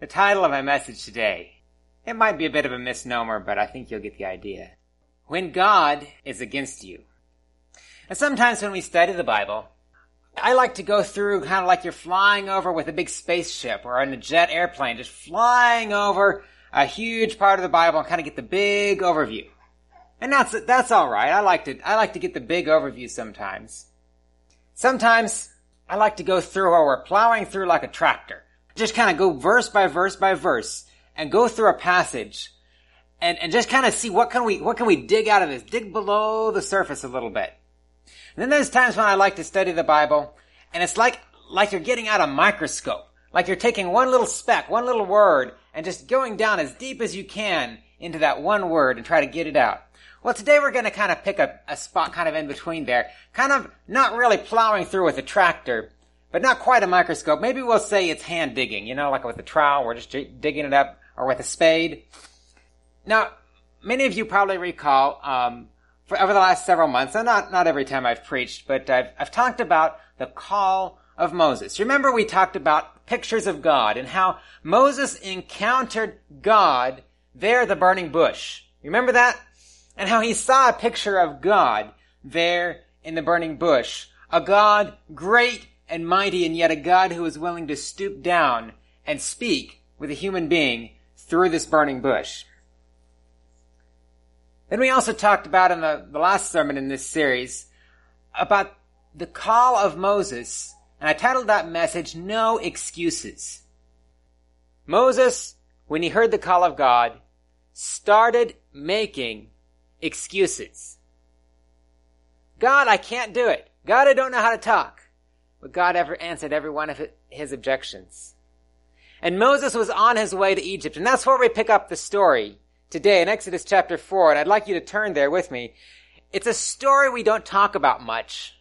The title of my message today, it might be a bit of a misnomer, but I think you'll get the idea. When God is against you. And sometimes when we study the Bible, I like to go through kind of like you're flying over with a big spaceship or in a jet airplane, just flying over a huge part of the Bible and kind of get the big overview. And that's, that's alright. I like to, I like to get the big overview sometimes. Sometimes I like to go through or we're plowing through like a tractor just kind of go verse by verse by verse and go through a passage and, and just kind of see what can we, what can we dig out of this? Dig below the surface a little bit. And then there's times when I like to study the Bible and it's like, like you're getting out a microscope. Like you're taking one little speck, one little word and just going down as deep as you can into that one word and try to get it out. Well, today we're going to kind of pick a, a spot kind of in between there, kind of not really plowing through with a tractor, but not quite a microscope. Maybe we'll say it's hand digging, you know, like with a trowel, we're just digging it up, or with a spade. Now, many of you probably recall, um, for over the last several months, and not, not every time I've preached, but I've, I've talked about the call of Moses. Remember we talked about pictures of God and how Moses encountered God there the burning bush. Remember that? And how he saw a picture of God there in the burning bush. A God great and mighty and yet a God who is willing to stoop down and speak with a human being through this burning bush. Then we also talked about in the, the last sermon in this series about the call of Moses, and I titled that message, No Excuses. Moses, when he heard the call of God, started making excuses. God, I can't do it. God, I don't know how to talk. But God ever answered every one of his objections. And Moses was on his way to Egypt, and that's where we pick up the story today in Exodus chapter 4, and I'd like you to turn there with me. It's a story we don't talk about much,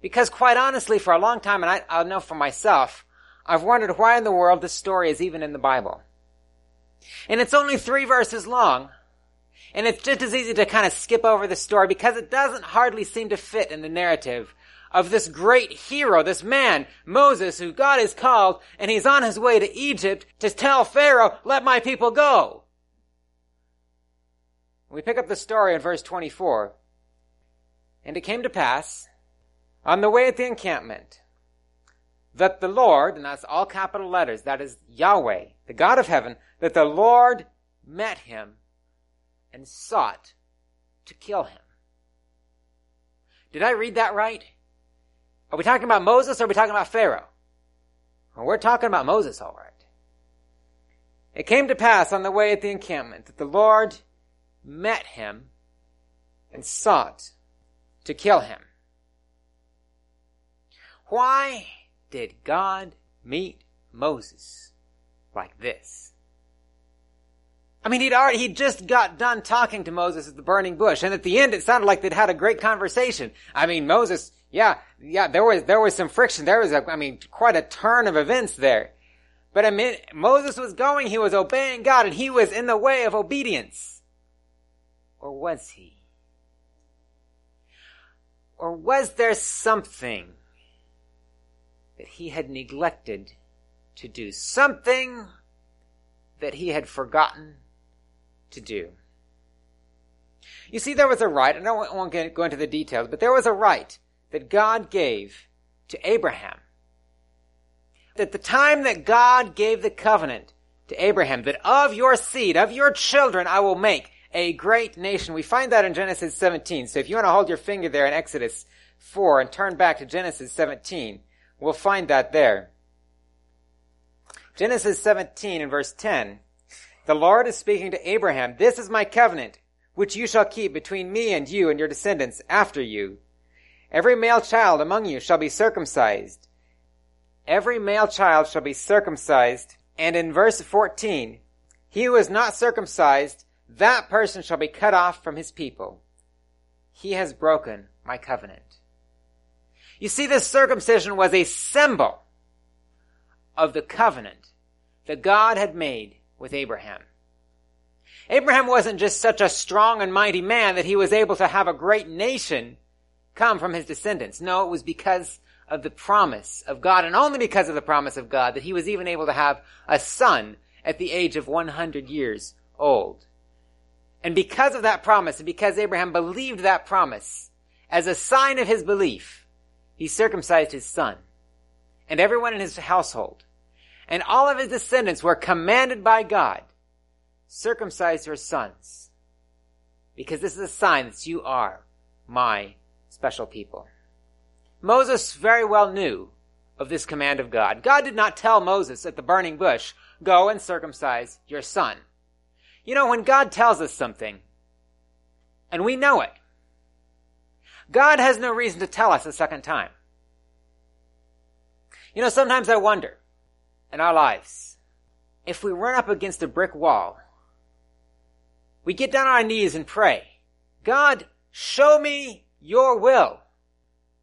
because quite honestly, for a long time, and I, I'll know for myself, I've wondered why in the world this story is even in the Bible. And it's only three verses long, and it's just as easy to kind of skip over the story because it doesn't hardly seem to fit in the narrative of this great hero, this man, Moses, who God has called, and he's on his way to Egypt to tell Pharaoh, let my people go. We pick up the story in verse 24. And it came to pass, on the way at the encampment, that the Lord, and that's all capital letters, that is Yahweh, the God of heaven, that the Lord met him and sought to kill him. Did I read that right? Are we talking about Moses or are we talking about Pharaoh? Well, we're talking about Moses, all right. It came to pass on the way at the encampment that the Lord met him and sought to kill him. Why did God meet Moses like this? I mean, he'd already, he just got done talking to Moses at the burning bush, and at the end it sounded like they'd had a great conversation. I mean, Moses, yeah, yeah, there was, there was some friction. There was a, I mean, quite a turn of events there. But I mean, Moses was going, he was obeying God, and he was in the way of obedience. Or was he? Or was there something that he had neglected to do? Something that he had forgotten to do? You see, there was a right, and I won't go into the details, but there was a right that God gave to Abraham. At the time that God gave the covenant to Abraham, that of your seed, of your children, I will make a great nation. We find that in Genesis 17. So if you want to hold your finger there in Exodus 4 and turn back to Genesis 17, we'll find that there. Genesis 17 and verse 10. The Lord is speaking to Abraham, This is my covenant, which you shall keep between me and you and your descendants after you Every male child among you shall be circumcised. Every male child shall be circumcised. And in verse 14, he who is not circumcised, that person shall be cut off from his people. He has broken my covenant. You see, this circumcision was a symbol of the covenant that God had made with Abraham. Abraham wasn't just such a strong and mighty man that he was able to have a great nation come from his descendants. No, it was because of the promise of God and only because of the promise of God that he was even able to have a son at the age of 100 years old. And because of that promise, and because Abraham believed that promise, as a sign of his belief, he circumcised his son and everyone in his household. And all of his descendants were commanded by God, circumcise your sons, because this is a sign that you are my special people. Moses very well knew of this command of God. God did not tell Moses at the burning bush, go and circumcise your son. You know, when God tells us something, and we know it, God has no reason to tell us a second time. You know, sometimes I wonder in our lives if we run up against a brick wall, we get down on our knees and pray, God, show me your will.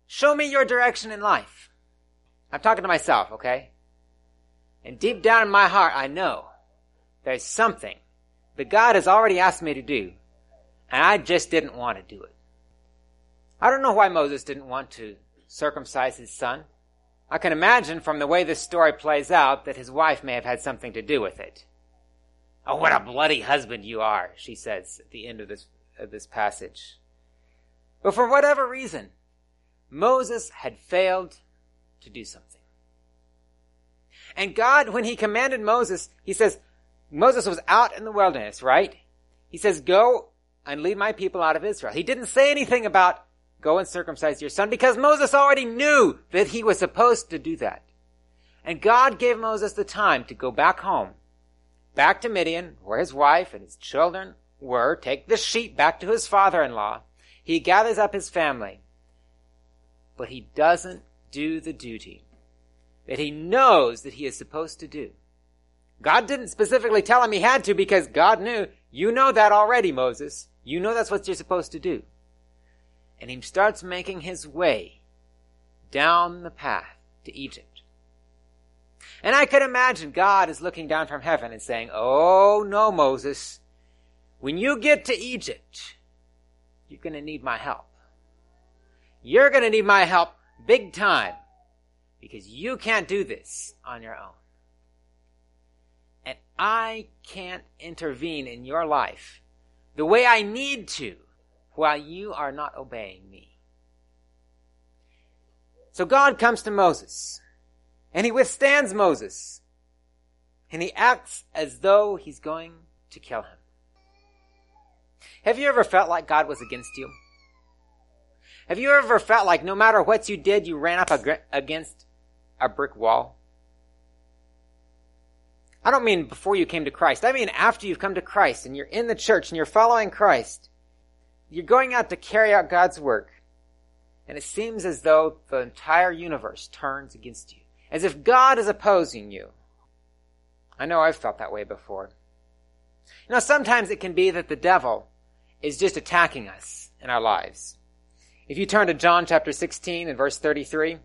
Show me your direction in life. I'm talking to myself, okay? And deep down in my heart, I know there's something that God has already asked me to do, and I just didn't want to do it. I don't know why Moses didn't want to circumcise his son. I can imagine from the way this story plays out that his wife may have had something to do with it. Oh, what a bloody husband you are, she says at the end of this, of this passage. But for whatever reason, Moses had failed to do something. And God, when he commanded Moses, he says, Moses was out in the wilderness, right? He says, go and lead my people out of Israel. He didn't say anything about Go and circumcise your son because Moses already knew that he was supposed to do that. And God gave Moses the time to go back home, back to Midian, where his wife and his children were, take the sheep back to his father-in-law. He gathers up his family, but he doesn't do the duty that he knows that he is supposed to do. God didn't specifically tell him he had to because God knew, you know that already, Moses. You know that's what you're supposed to do and he starts making his way down the path to Egypt. And I could imagine God is looking down from heaven and saying, Oh no, Moses, when you get to Egypt, you're gonna need my help. You're gonna need my help big time because you can't do this on your own. And I can't intervene in your life the way I need to while you are not obeying me. So God comes to Moses and he withstands Moses and he acts as though he's going to kill him. Have you ever felt like God was against you? Have you ever felt like no matter what you did, you ran up against a brick wall? I don't mean before you came to Christ. I mean after you've come to Christ and you're in the church and you're following Christ. You're going out to carry out God's work, and it seems as though the entire universe turns against you, as if God is opposing you. I know I've felt that way before. You know, sometimes it can be that the devil is just attacking us in our lives. If you turn to John chapter 16 and verse 33,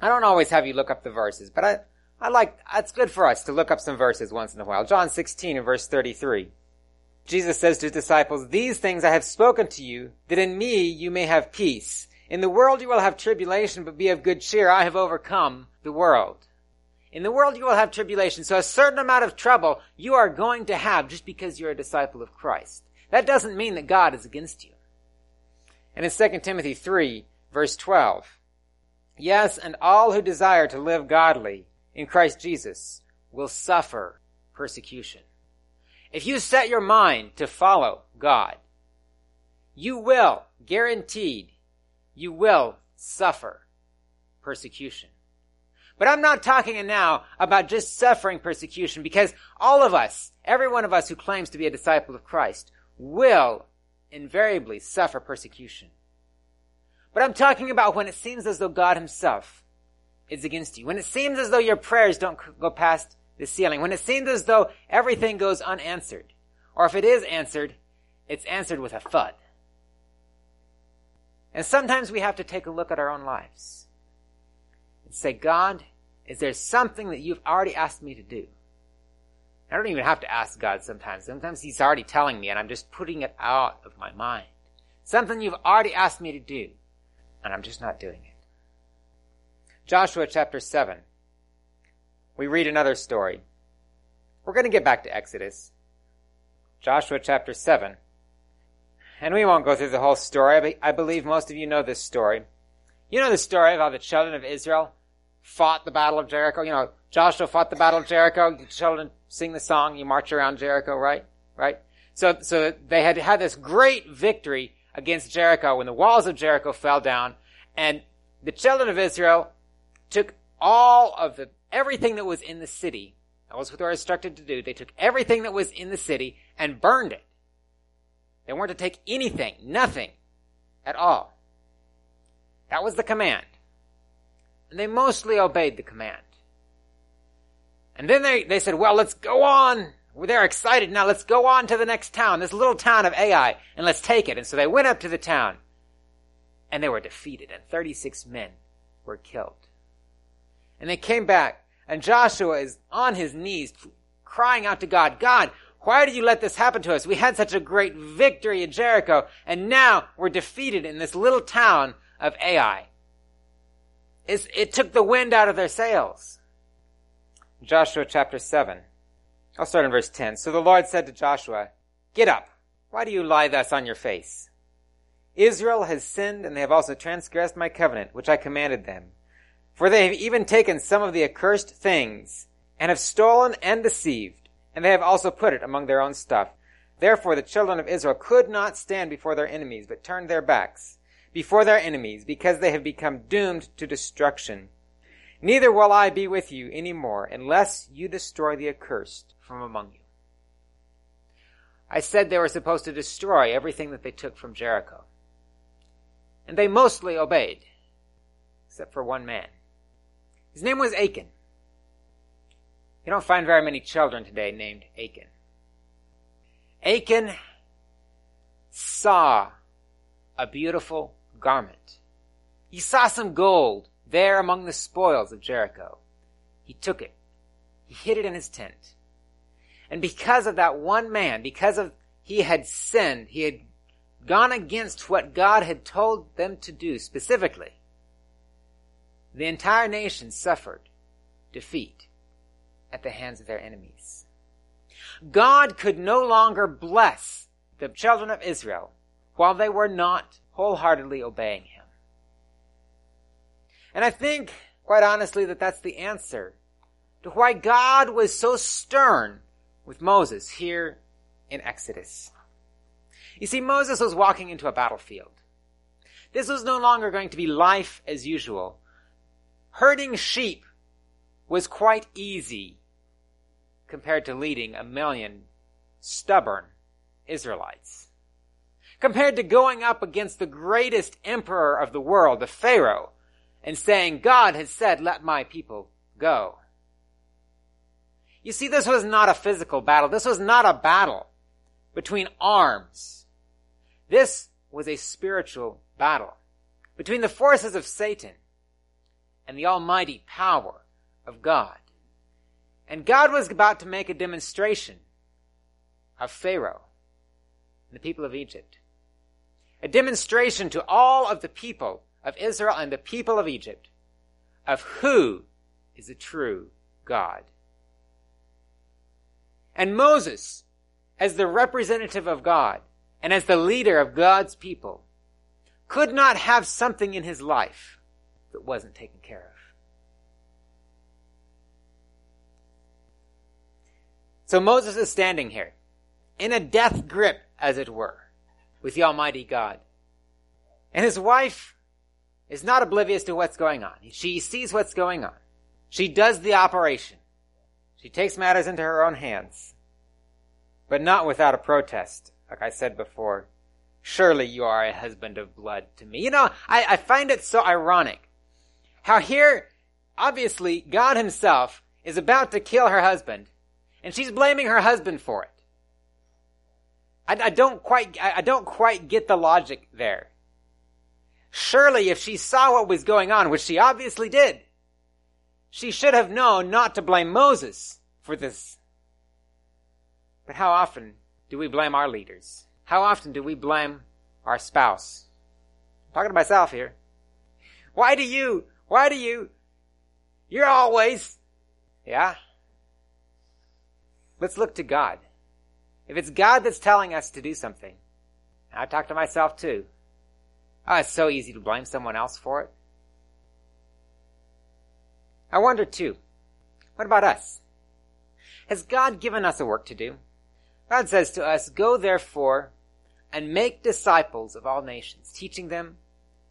I don't always have you look up the verses, but I, I like, it's good for us to look up some verses once in a while. John 16 and verse 33. Jesus says to his disciples, These things I have spoken to you, that in me you may have peace. In the world you will have tribulation, but be of good cheer. I have overcome the world. In the world you will have tribulation. So a certain amount of trouble you are going to have just because you're a disciple of Christ. That doesn't mean that God is against you. And in 2 Timothy 3, verse 12, Yes, and all who desire to live godly in Christ Jesus will suffer persecution. If you set your mind to follow God, you will, guaranteed, you will suffer persecution. But I'm not talking now about just suffering persecution because all of us, every one of us who claims to be a disciple of Christ, will invariably suffer persecution. But I'm talking about when it seems as though God himself is against you. When it seems as though your prayers don't go past the ceiling, when it seems as though everything goes unanswered, or if it is answered, it's answered with a thud. And sometimes we have to take a look at our own lives say, God, is there something that you've already asked me to do? I don't even have to ask God sometimes. Sometimes He's already telling me and I'm just putting it out of my mind. Something you've already asked me to do and I'm just not doing it. Joshua chapter 7 we read another story. We're going to get back to Exodus. Joshua chapter 7. And we won't go through the whole story. I believe most of you know this story. You know the story of how the children of Israel fought the battle of Jericho. You know, Joshua fought the battle of Jericho. The children sing the song, you march around Jericho, right? Right? So, so they had had this great victory against Jericho when the walls of Jericho fell down and the children of Israel took all of the, everything that was in the city. That was what they were instructed to do. They took everything that was in the city and burned it. They weren't to take anything, nothing at all. That was the command. And they mostly obeyed the command. And then they, they said, well, let's go on. They're excited. Now let's go on to the next town, this little town of Ai, and let's take it. And so they went up to the town and they were defeated and 36 men were killed. And they came back and Joshua is on his knees crying out to God, God, why did you let this happen to us? We had such a great victory in Jericho and now we're defeated in this little town of Ai. It took the wind out of their sails. Joshua chapter 7. I'll start in verse 10. So the Lord said to Joshua, Get up. Why do you lie thus on your face? Israel has sinned and they have also transgressed my covenant, which I commanded them. For they have even taken some of the accursed things and have stolen and deceived, and they have also put it among their own stuff. Therefore the children of Israel could not stand before their enemies, but turned their backs before their enemies, because they have become doomed to destruction. Neither will I be with you any more, unless you destroy the accursed from among you. I said they were supposed to destroy everything that they took from Jericho. And they mostly obeyed, except for one man. His name was Achan. You don't find very many children today named Achan. Achan saw a beautiful garment. He saw some gold there among the spoils of Jericho. He took it. He hid it in his tent. And because of that one man, because of he had sinned, he had gone against what God had told them to do specifically, the entire nation suffered defeat at the hands of their enemies. God could no longer bless the children of Israel while they were not wholeheartedly obeying him. And I think, quite honestly, that that's the answer to why God was so stern with Moses here in Exodus. You see, Moses was walking into a battlefield. This was no longer going to be life as usual. Herding sheep was quite easy compared to leading a million stubborn Israelites. Compared to going up against the greatest emperor of the world, the Pharaoh, and saying, God has said, let my people go. You see, this was not a physical battle. This was not a battle between arms. This was a spiritual battle between the forces of Satan and the almighty power of God. And God was about to make a demonstration of Pharaoh and the people of Egypt. A demonstration to all of the people of Israel and the people of Egypt of who is the true God. And Moses, as the representative of God and as the leader of God's people, could not have something in his life that wasn't taken care of. So Moses is standing here in a death grip, as it were, with the Almighty God. And his wife is not oblivious to what's going on. She sees what's going on. She does the operation. She takes matters into her own hands, but not without a protest. Like I said before, surely you are a husband of blood to me. You know, I, I find it so ironic how here, obviously, God himself is about to kill her husband, and she's blaming her husband for it. I, I don't quite, I, I don't quite get the logic there. Surely if she saw what was going on, which she obviously did, she should have known not to blame Moses for this. But how often do we blame our leaders? How often do we blame our spouse? I'm talking to myself here. Why do you, why do you, you're always, yeah? Let's look to God. If it's God that's telling us to do something, I talk to myself too. Oh, it's so easy to blame someone else for it. I wonder too, what about us? Has God given us a work to do? God says to us, Go therefore and make disciples of all nations, teaching them,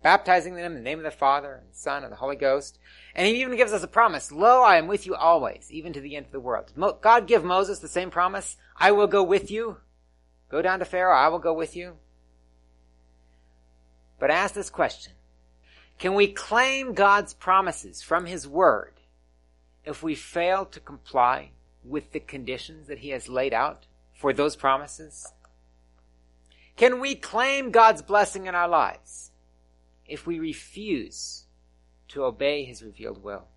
baptizing them in the name of the Father and the Son and the Holy Ghost. And he even gives us a promise, Lo, I am with you always, even to the end of the world. God give Moses the same promise? I will go with you. Go down to Pharaoh, I will go with you. But ask this question. Can we claim God's promises from His Word if we fail to comply with the conditions that He has laid out for those promises? Can we claim God's blessing in our lives if we refuse to obey His revealed will?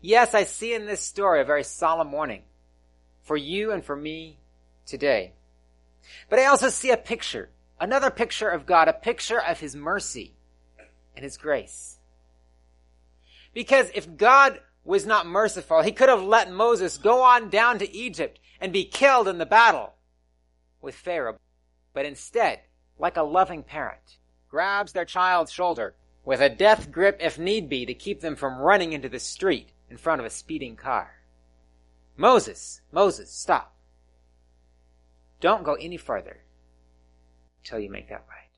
Yes, I see in this story a very solemn warning for you and for me today. But I also see a picture, another picture of God, a picture of His mercy and His grace. Because if God was not merciful, He could have let Moses go on down to Egypt and be killed in the battle with Pharaoh. But instead, like a loving parent, grabs their child's shoulder with a death grip if need be to keep them from running into the street in front of a speeding car. Moses, Moses, stop. Don't go any further until you make that right.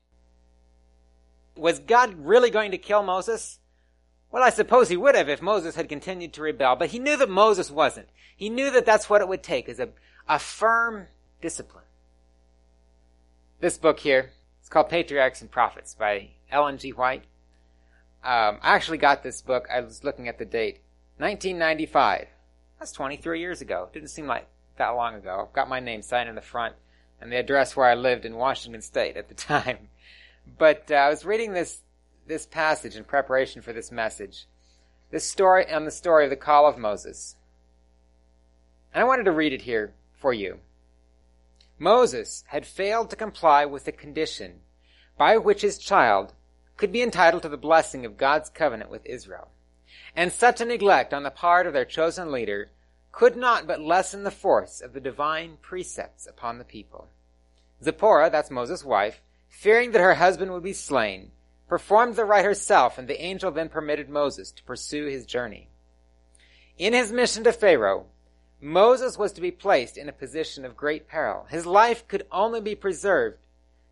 Was God really going to kill Moses? Well, I suppose he would have if Moses had continued to rebel, but he knew that Moses wasn't. He knew that that's what it would take, is a, a firm discipline. This book here, it's called Patriarchs and Prophets by Ellen G. White. Um, I actually got this book, I was looking at the date, 1995. That's 23 years ago. Didn't seem like that long ago. I've got my name signed in the front and the address where I lived in Washington State at the time. But uh, I was reading this this passage in preparation for this message. This story on the story of the call of Moses. And I wanted to read it here for you. Moses had failed to comply with the condition by which his child could be entitled to the blessing of God's covenant with Israel. And such a neglect on the part of their chosen leader could not but lessen the force of the divine precepts upon the people. Zipporah, that's Moses' wife, fearing that her husband would be slain, performed the rite herself, and the angel then permitted Moses to pursue his journey. In his mission to Pharaoh, Moses was to be placed in a position of great peril. His life could only be preserved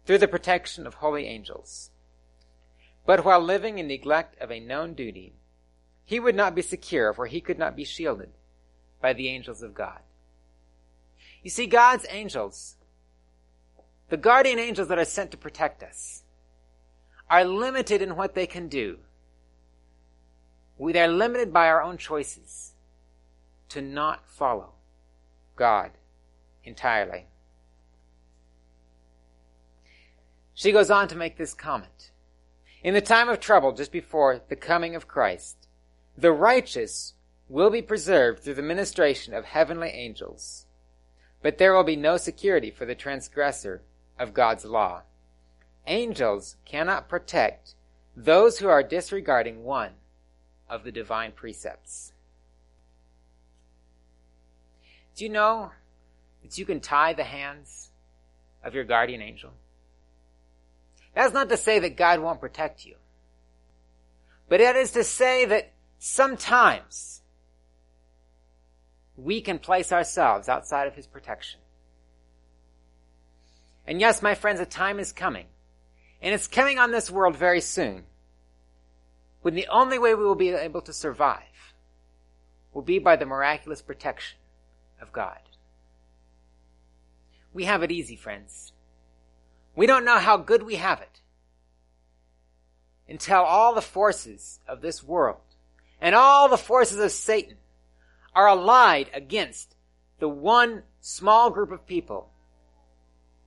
through the protection of holy angels. But while living in neglect of a known duty, he would not be secure, for he could not be shielded by the angels of God. You see, God's angels, the guardian angels that are sent to protect us, are limited in what they can do. We are limited by our own choices to not follow God entirely. She goes on to make this comment. In the time of trouble just before the coming of Christ, the righteous will be preserved through the ministration of heavenly angels, but there will be no security for the transgressor of God's law. Angels cannot protect those who are disregarding one of the divine precepts. Do you know that you can tie the hands of your guardian angel? That's not to say that God won't protect you. But it is to say that Sometimes we can place ourselves outside of his protection. And yes, my friends, a time is coming. And it's coming on this world very soon. When the only way we will be able to survive will be by the miraculous protection of God. We have it easy, friends. We don't know how good we have it until all the forces of this world and all the forces of Satan are allied against the one small group of people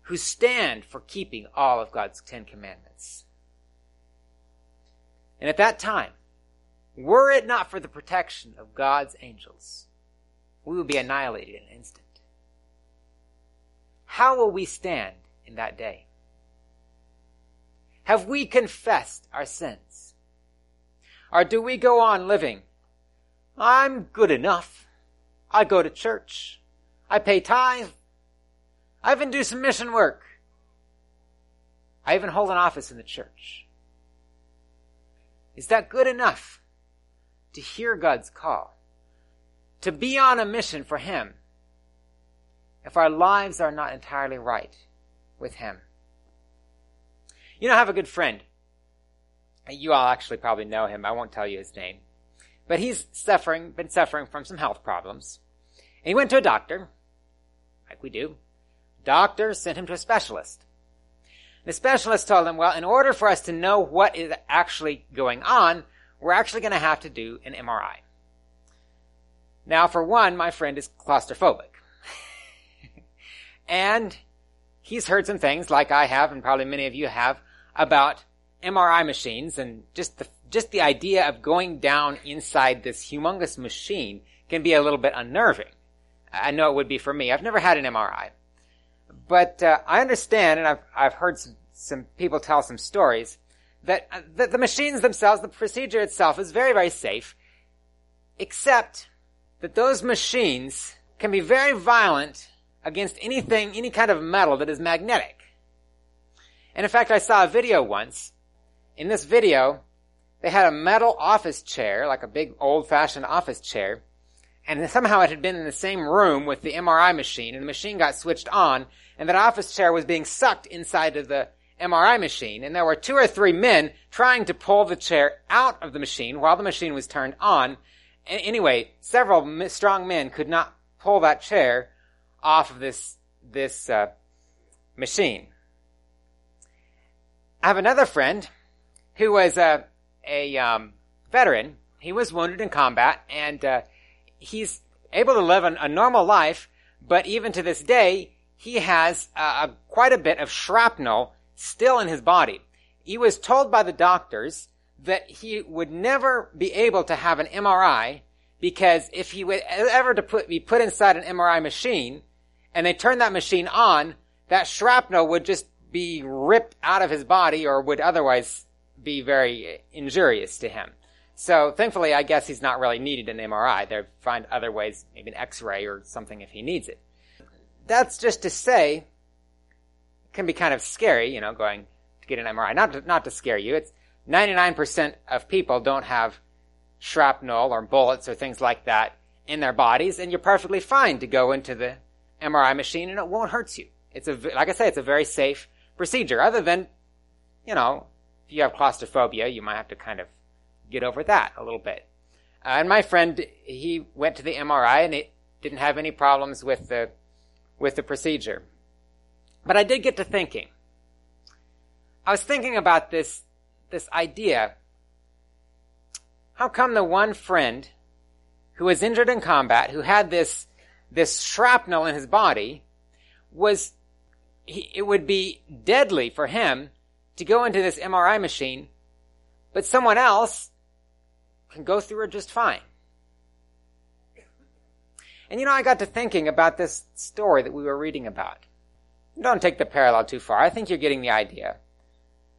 who stand for keeping all of God's Ten Commandments. And at that time, were it not for the protection of God's angels, we would be annihilated in an instant. How will we stand in that day? Have we confessed our sins? Or do we go on living? I'm good enough. I go to church. I pay tithe. I even do some mission work. I even hold an office in the church. Is that good enough to hear God's call? To be on a mission for Him if our lives are not entirely right with Him? You know, I have a good friend. You all actually probably know him. I won't tell you his name. But he's suffering, been suffering from some health problems. And he went to a doctor, like we do. Doctor sent him to a specialist. The specialist told him, well, in order for us to know what is actually going on, we're actually going to have to do an MRI. Now, for one, my friend is claustrophobic. and he's heard some things, like I have, and probably many of you have, about MRI machines and just the, just the idea of going down inside this humongous machine can be a little bit unnerving. I know it would be for me. I've never had an MRI. But uh, I understand, and I've I've heard some, some people tell some stories that, uh, that the machines themselves, the procedure itself, is very very safe, except that those machines can be very violent against anything, any kind of metal that is magnetic. And in fact, I saw a video once. In this video, they had a metal office chair, like a big old-fashioned office chair, and somehow it had been in the same room with the MRI machine, and the machine got switched on, and that office chair was being sucked inside of the MRI machine, and there were two or three men trying to pull the chair out of the machine while the machine was turned on. Anyway, several strong men could not pull that chair off of this this uh, machine. I have another friend who was a a um, veteran. He was wounded in combat, and uh, he's able to live an, a normal life. But even to this day, he has uh, quite a bit of shrapnel still in his body. He was told by the doctors that he would never be able to have an MRI because if he would ever to put, be put inside an MRI machine and they turn that machine on, that shrapnel would just be ripped out of his body or would otherwise be very injurious to him. So thankfully, I guess he's not really needed an MRI. They find other ways, maybe an X-ray or something if he needs it that's just to say, it can be kind of scary, you know, going to get an MRI. Not to, not to scare you. It's 99% of people don't have shrapnel or bullets or things like that in their bodies, and you're perfectly fine to go into the MRI machine and it won't hurt you. It's a, like I say, it's a very safe procedure, other than, you know, if you have claustrophobia, you might have to kind of get over that a little bit. Uh, and my friend, he went to the MRI and it didn't have any problems with the with the procedure. But I did get to thinking. I was thinking about this, this idea. How come the one friend who was injured in combat, who had this, this shrapnel in his body, was, he, it would be deadly for him to go into this MRI machine, but someone else can go through it just fine. And you know, I got to thinking about this story that we were reading about. Don't take the parallel too far. I think you're getting the idea.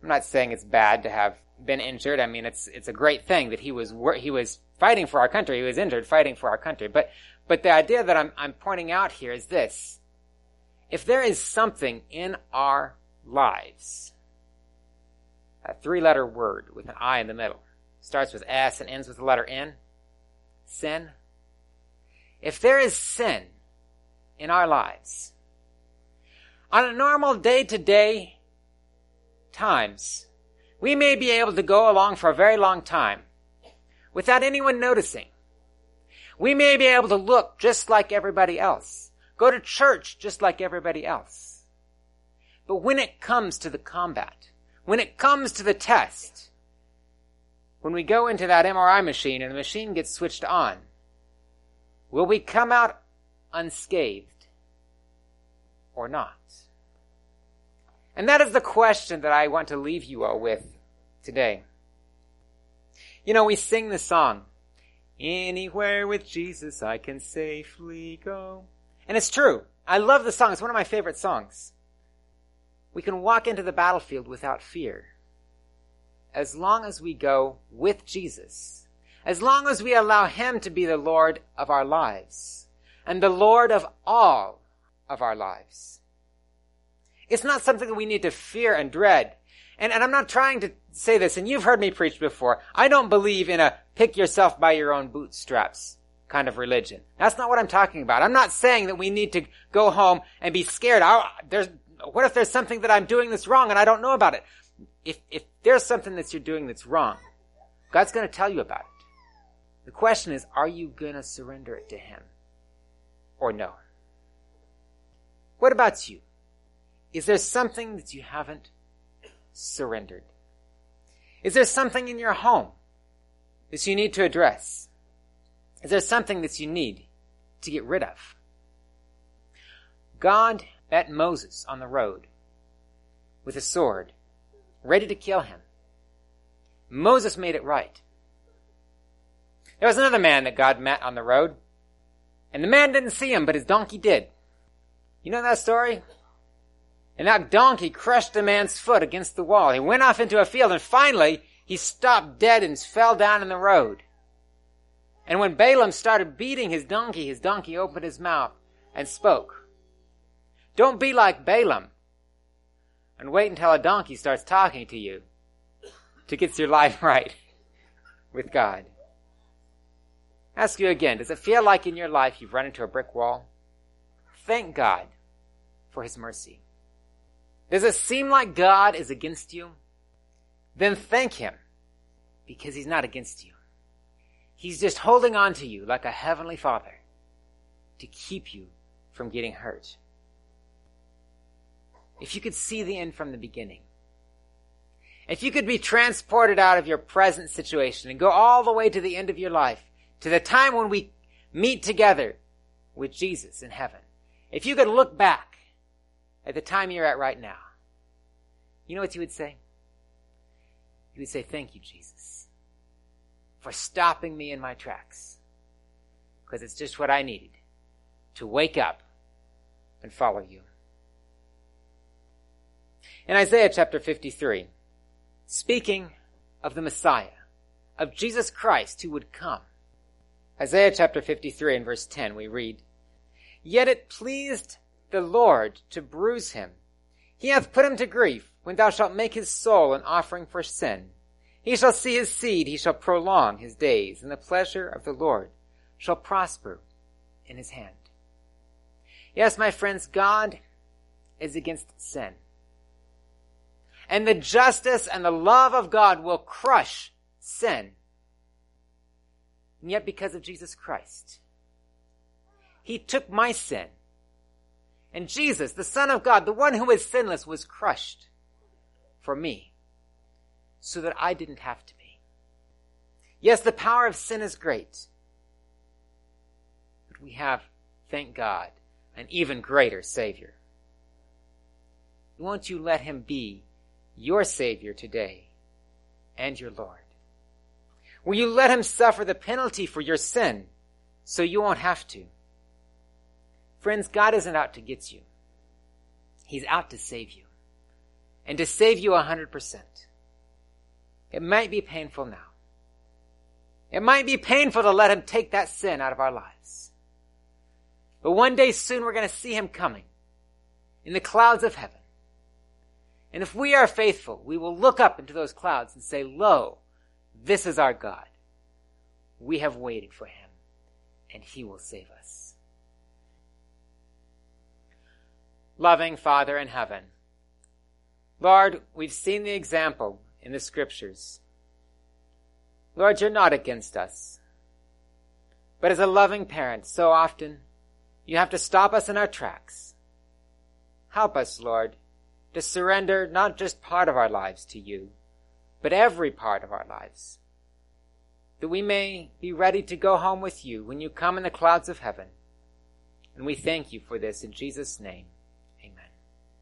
I'm not saying it's bad to have been injured. I mean, it's it's a great thing that he was he was fighting for our country. He was injured fighting for our country. But but the idea that I'm I'm pointing out here is this: if there is something in our lives, a three-letter word with an I in the middle, starts with S and ends with the letter N, sin. If there is sin in our lives, on a normal day to day times, we may be able to go along for a very long time without anyone noticing. We may be able to look just like everybody else, go to church just like everybody else. But when it comes to the combat, when it comes to the test, when we go into that MRI machine and the machine gets switched on, Will we come out unscathed or not? And that is the question that I want to leave you all with today. You know, we sing the song, Anywhere with Jesus I can safely go. And it's true. I love the song. It's one of my favorite songs. We can walk into the battlefield without fear as long as we go with Jesus as long as we allow Him to be the Lord of our lives, and the Lord of all of our lives. It's not something that we need to fear and dread. And, and I'm not trying to say this, and you've heard me preach before. I don't believe in a pick yourself by your own bootstraps kind of religion. That's not what I'm talking about. I'm not saying that we need to go home and be scared. I, there's, what if there's something that I'm doing that's wrong and I don't know about it? If, if there's something that you're doing that's wrong, God's going to tell you about it. The question is, are you going to surrender it to Him? Or no? What about you? Is there something that you haven't surrendered? Is there something in your home that you need to address? Is there something that you need to get rid of? God met Moses on the road with a sword, ready to kill him. Moses made it right. There was another man that God met on the road, and the man didn't see him, but his donkey did. You know that story? And that donkey crushed the man's foot against the wall. He went off into a field, and finally, he stopped dead and fell down in the road. And when Balaam started beating his donkey, his donkey opened his mouth and spoke. Don't be like Balaam and wait until a donkey starts talking to you to get your life right with God. Ask you again, does it feel like in your life you've run into a brick wall? Thank God for his mercy. Does it seem like God is against you? Then thank him because he's not against you. He's just holding on to you like a heavenly father to keep you from getting hurt. If you could see the end from the beginning, if you could be transported out of your present situation and go all the way to the end of your life, to the time when we meet together with Jesus in heaven, if you could look back at the time you're at right now, you know what you would say? You would say, Thank you, Jesus for stopping me in my tracks. Because it's just what I needed to wake up and follow you. In Isaiah chapter 53, speaking of the Messiah, of Jesus Christ who would come, Isaiah chapter 53 and verse 10, we read, Yet it pleased the Lord to bruise him. He hath put him to grief when thou shalt make his soul an offering for sin. He shall see his seed, he shall prolong his days, and the pleasure of the Lord shall prosper in his hand. Yes, my friends, God is against sin. And the justice and the love of God will crush sin. And yet because of Jesus Christ, He took my sin. And Jesus, the Son of God, the one who is sinless, was crushed for me so that I didn't have to be. Yes, the power of sin is great. But we have, thank God, an even greater Savior. Won't you let Him be your Savior today and your Lord? Will you let Him suffer the penalty for your sin so you won't have to? Friends, God isn't out to get you. He's out to save you. And to save you a hundred percent. It might be painful now. It might be painful to let him take that sin out of our lives. But one day soon we're going to see him coming in the clouds of heaven. And if we are faithful, we will look up into those clouds and say, Lo, this is our God. We have waited for him and he will save us. Loving Father in heaven, Lord, we've seen the example in the scriptures. Lord, you're not against us. But as a loving parent, so often you have to stop us in our tracks. Help us, Lord, to surrender not just part of our lives to you, but every part of our lives. That we may be ready to go home with you when you come in the clouds of heaven. And we thank you for this in Jesus' name.